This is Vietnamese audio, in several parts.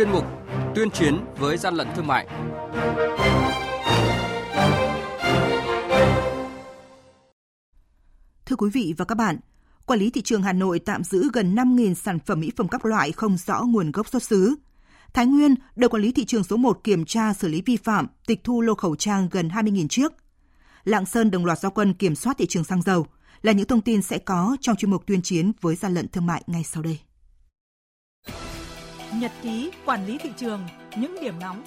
chuyên mục Tuyên chiến với gian lận thương mại. Thưa quý vị và các bạn, Quản lý thị trường Hà Nội tạm giữ gần 5.000 sản phẩm mỹ phẩm các loại không rõ nguồn gốc xuất xứ. Thái Nguyên, đội quản lý thị trường số 1 kiểm tra xử lý vi phạm, tịch thu lô khẩu trang gần 20.000 chiếc. Lạng Sơn đồng loạt giao quân kiểm soát thị trường xăng dầu là những thông tin sẽ có trong chuyên mục tuyên chiến với gian lận thương mại ngay sau đây. Nhật ký quản lý thị trường, những điểm nóng.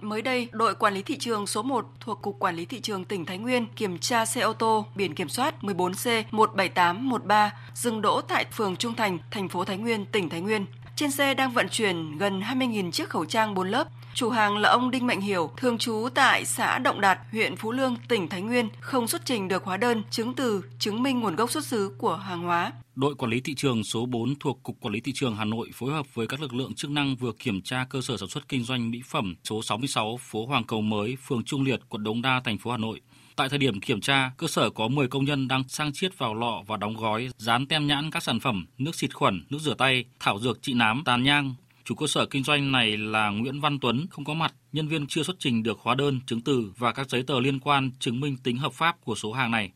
Mới đây, đội quản lý thị trường số 1 thuộc Cục Quản lý Thị trường tỉnh Thái Nguyên kiểm tra xe ô tô biển kiểm soát 14C17813 dừng đỗ tại phường Trung Thành, thành phố Thái Nguyên, tỉnh Thái Nguyên. Trên xe đang vận chuyển gần 20.000 chiếc khẩu trang 4 lớp. Chủ hàng là ông Đinh Mạnh Hiểu, thường trú tại xã Động Đạt, huyện Phú Lương, tỉnh Thái Nguyên, không xuất trình được hóa đơn, chứng từ, chứng minh nguồn gốc xuất xứ của hàng hóa. Đội quản lý thị trường số 4 thuộc Cục Quản lý Thị trường Hà Nội phối hợp với các lực lượng chức năng vừa kiểm tra cơ sở sản xuất kinh doanh mỹ phẩm số 66 phố Hoàng Cầu Mới, phường Trung Liệt, quận Đống Đa, thành phố Hà Nội. Tại thời điểm kiểm tra, cơ sở có 10 công nhân đang sang chiết vào lọ và đóng gói, dán tem nhãn các sản phẩm nước xịt khuẩn, nước rửa tay, thảo dược trị nám, tàn nhang. Chủ cơ sở kinh doanh này là Nguyễn Văn Tuấn không có mặt, nhân viên chưa xuất trình được hóa đơn, chứng từ và các giấy tờ liên quan chứng minh tính hợp pháp của số hàng này.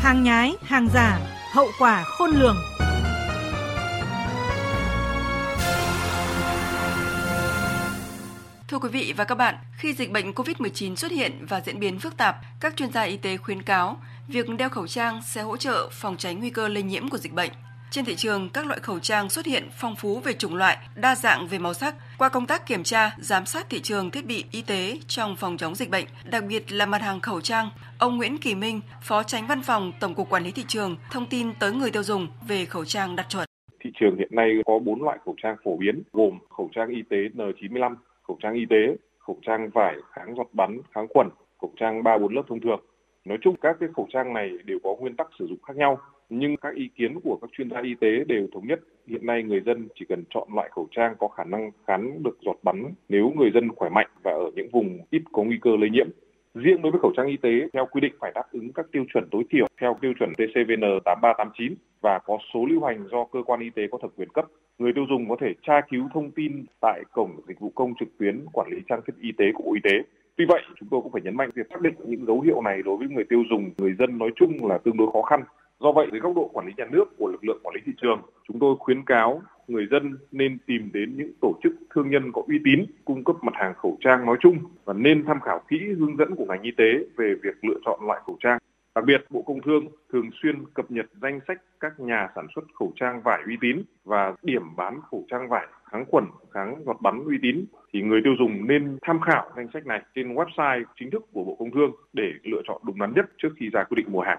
Hàng nhái, hàng giả, hậu quả khôn lường. Thưa quý vị và các bạn, khi dịch bệnh COVID-19 xuất hiện và diễn biến phức tạp, các chuyên gia y tế khuyến cáo việc đeo khẩu trang sẽ hỗ trợ phòng tránh nguy cơ lây nhiễm của dịch bệnh. Trên thị trường, các loại khẩu trang xuất hiện phong phú về chủng loại, đa dạng về màu sắc. Qua công tác kiểm tra, giám sát thị trường thiết bị y tế trong phòng chống dịch bệnh, đặc biệt là mặt hàng khẩu trang, ông Nguyễn Kỳ Minh, Phó Tránh Văn phòng Tổng cục Quản lý thị trường thông tin tới người tiêu dùng về khẩu trang đạt chuẩn. Thị trường hiện nay có 4 loại khẩu trang phổ biến gồm khẩu trang y tế N95, khẩu trang y tế, khẩu trang vải kháng giọt bắn, kháng khuẩn, khẩu trang 3 4 lớp thông thường. Nói chung các cái khẩu trang này đều có nguyên tắc sử dụng khác nhau nhưng các ý kiến của các chuyên gia y tế đều thống nhất hiện nay người dân chỉ cần chọn loại khẩu trang có khả năng kháng được giọt bắn nếu người dân khỏe mạnh và ở những vùng ít có nguy cơ lây nhiễm. Riêng đối với khẩu trang y tế, theo quy định phải đáp ứng các tiêu chuẩn tối thiểu theo tiêu chuẩn TCVN 8389 và có số lưu hành do cơ quan y tế có thẩm quyền cấp. Người tiêu dùng có thể tra cứu thông tin tại cổng dịch vụ công trực tuyến quản lý trang thiết y tế của Bộ Y tế. Tuy vậy, chúng tôi cũng phải nhấn mạnh việc xác định những dấu hiệu này đối với người tiêu dùng, người dân nói chung là tương đối khó khăn Do vậy, dưới góc độ quản lý nhà nước của lực lượng quản lý thị trường, chúng tôi khuyến cáo người dân nên tìm đến những tổ chức thương nhân có uy tín cung cấp mặt hàng khẩu trang nói chung và nên tham khảo kỹ hướng dẫn của ngành y tế về việc lựa chọn loại khẩu trang. Đặc biệt, Bộ Công Thương thường xuyên cập nhật danh sách các nhà sản xuất khẩu trang vải uy tín và điểm bán khẩu trang vải kháng khuẩn, kháng giọt bắn uy tín thì người tiêu dùng nên tham khảo danh sách này trên website chính thức của Bộ Công Thương để lựa chọn đúng đắn nhất trước khi ra quyết định mua hàng.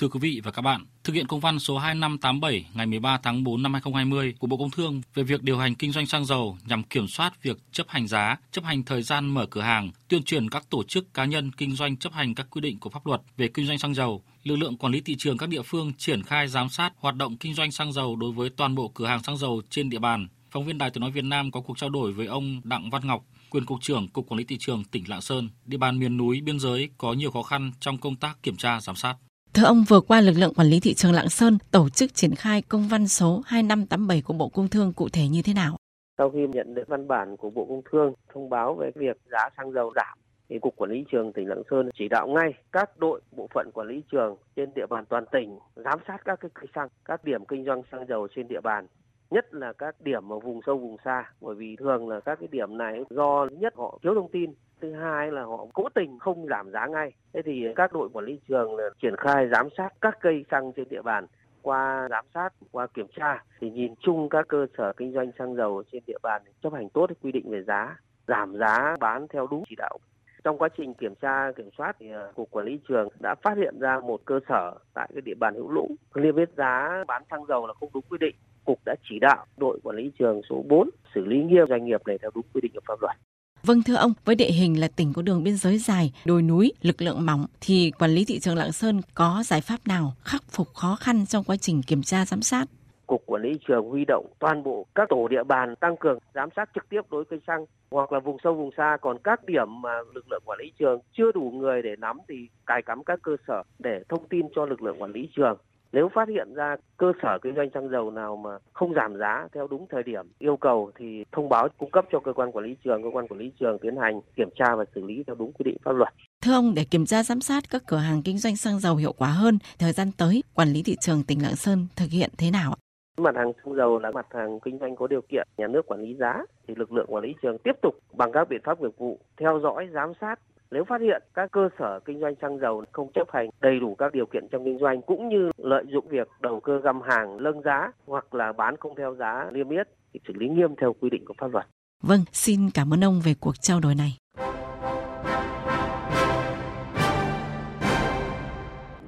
Thưa quý vị và các bạn, thực hiện công văn số 2587 ngày 13 tháng 4 năm 2020 của Bộ Công Thương về việc điều hành kinh doanh xăng dầu nhằm kiểm soát việc chấp hành giá, chấp hành thời gian mở cửa hàng, tuyên truyền các tổ chức cá nhân kinh doanh chấp hành các quy định của pháp luật về kinh doanh xăng dầu, lực lượng quản lý thị trường các địa phương triển khai giám sát hoạt động kinh doanh xăng dầu đối với toàn bộ cửa hàng xăng dầu trên địa bàn. Phóng viên Đài Tiếng nói Việt Nam có cuộc trao đổi với ông Đặng Văn Ngọc, quyền cục trưởng Cục Quản lý thị trường tỉnh Lạng Sơn, địa bàn miền núi biên giới có nhiều khó khăn trong công tác kiểm tra giám sát. Thưa ông, vừa qua lực lượng quản lý thị trường Lạng Sơn tổ chức triển khai công văn số 2587 của Bộ Công Thương cụ thể như thế nào? Sau khi nhận được văn bản của Bộ Công Thương thông báo về việc giá xăng dầu giảm, thì Cục Quản lý trường tỉnh Lạng Sơn chỉ đạo ngay các đội bộ phận quản lý trường trên địa bàn toàn tỉnh giám sát các cái cây xăng, các điểm kinh doanh xăng dầu trên địa bàn nhất là các điểm ở vùng sâu vùng xa bởi vì thường là các cái điểm này do nhất họ thiếu thông tin thứ hai là họ cố tình không giảm giá ngay. Thế thì các đội quản lý trường là triển khai giám sát các cây xăng trên địa bàn. Qua giám sát, qua kiểm tra thì nhìn chung các cơ sở kinh doanh xăng dầu trên địa bàn chấp hành tốt quy định về giá, giảm giá bán theo đúng chỉ đạo. Trong quá trình kiểm tra, kiểm soát thì à, cục quản lý trường đã phát hiện ra một cơ sở tại cái địa bàn hữu lũng niêm yết giá bán xăng dầu là không đúng quy định. Cục đã chỉ đạo đội quản lý trường số 4 xử lý nghiêm doanh nghiệp này theo đúng quy định của pháp luật. Vâng thưa ông, với địa hình là tỉnh có đường biên giới dài, đồi núi, lực lượng mỏng thì quản lý thị trường Lạng Sơn có giải pháp nào khắc phục khó khăn trong quá trình kiểm tra giám sát? Cục Quản lý trường huy động toàn bộ các tổ địa bàn tăng cường giám sát trực tiếp đối cây xăng hoặc là vùng sâu vùng xa còn các điểm mà lực lượng quản lý trường chưa đủ người để nắm thì cài cắm các cơ sở để thông tin cho lực lượng quản lý trường nếu phát hiện ra cơ sở kinh doanh xăng dầu nào mà không giảm giá theo đúng thời điểm yêu cầu thì thông báo cung cấp cho cơ quan quản lý trường, cơ quan quản lý trường tiến hành kiểm tra và xử lý theo đúng quy định pháp luật. Thưa ông, để kiểm tra giám sát các cửa hàng kinh doanh xăng dầu hiệu quả hơn, thời gian tới, quản lý thị trường tỉnh Lạng Sơn thực hiện thế nào ạ? Mặt hàng xăng dầu là mặt hàng kinh doanh có điều kiện, nhà nước quản lý giá thì lực lượng quản lý trường tiếp tục bằng các biện pháp nghiệp vụ theo dõi, giám sát nếu phát hiện các cơ sở kinh doanh xăng dầu không chấp hành đầy đủ các điều kiện trong kinh doanh cũng như lợi dụng việc đầu cơ găm hàng lâng giá hoặc là bán không theo giá niêm yết thì xử lý nghiêm theo quy định của pháp luật. Vâng, xin cảm ơn ông về cuộc trao đổi này.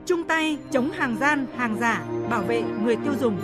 Chung tay chống hàng gian, hàng giả, bảo vệ người tiêu dùng.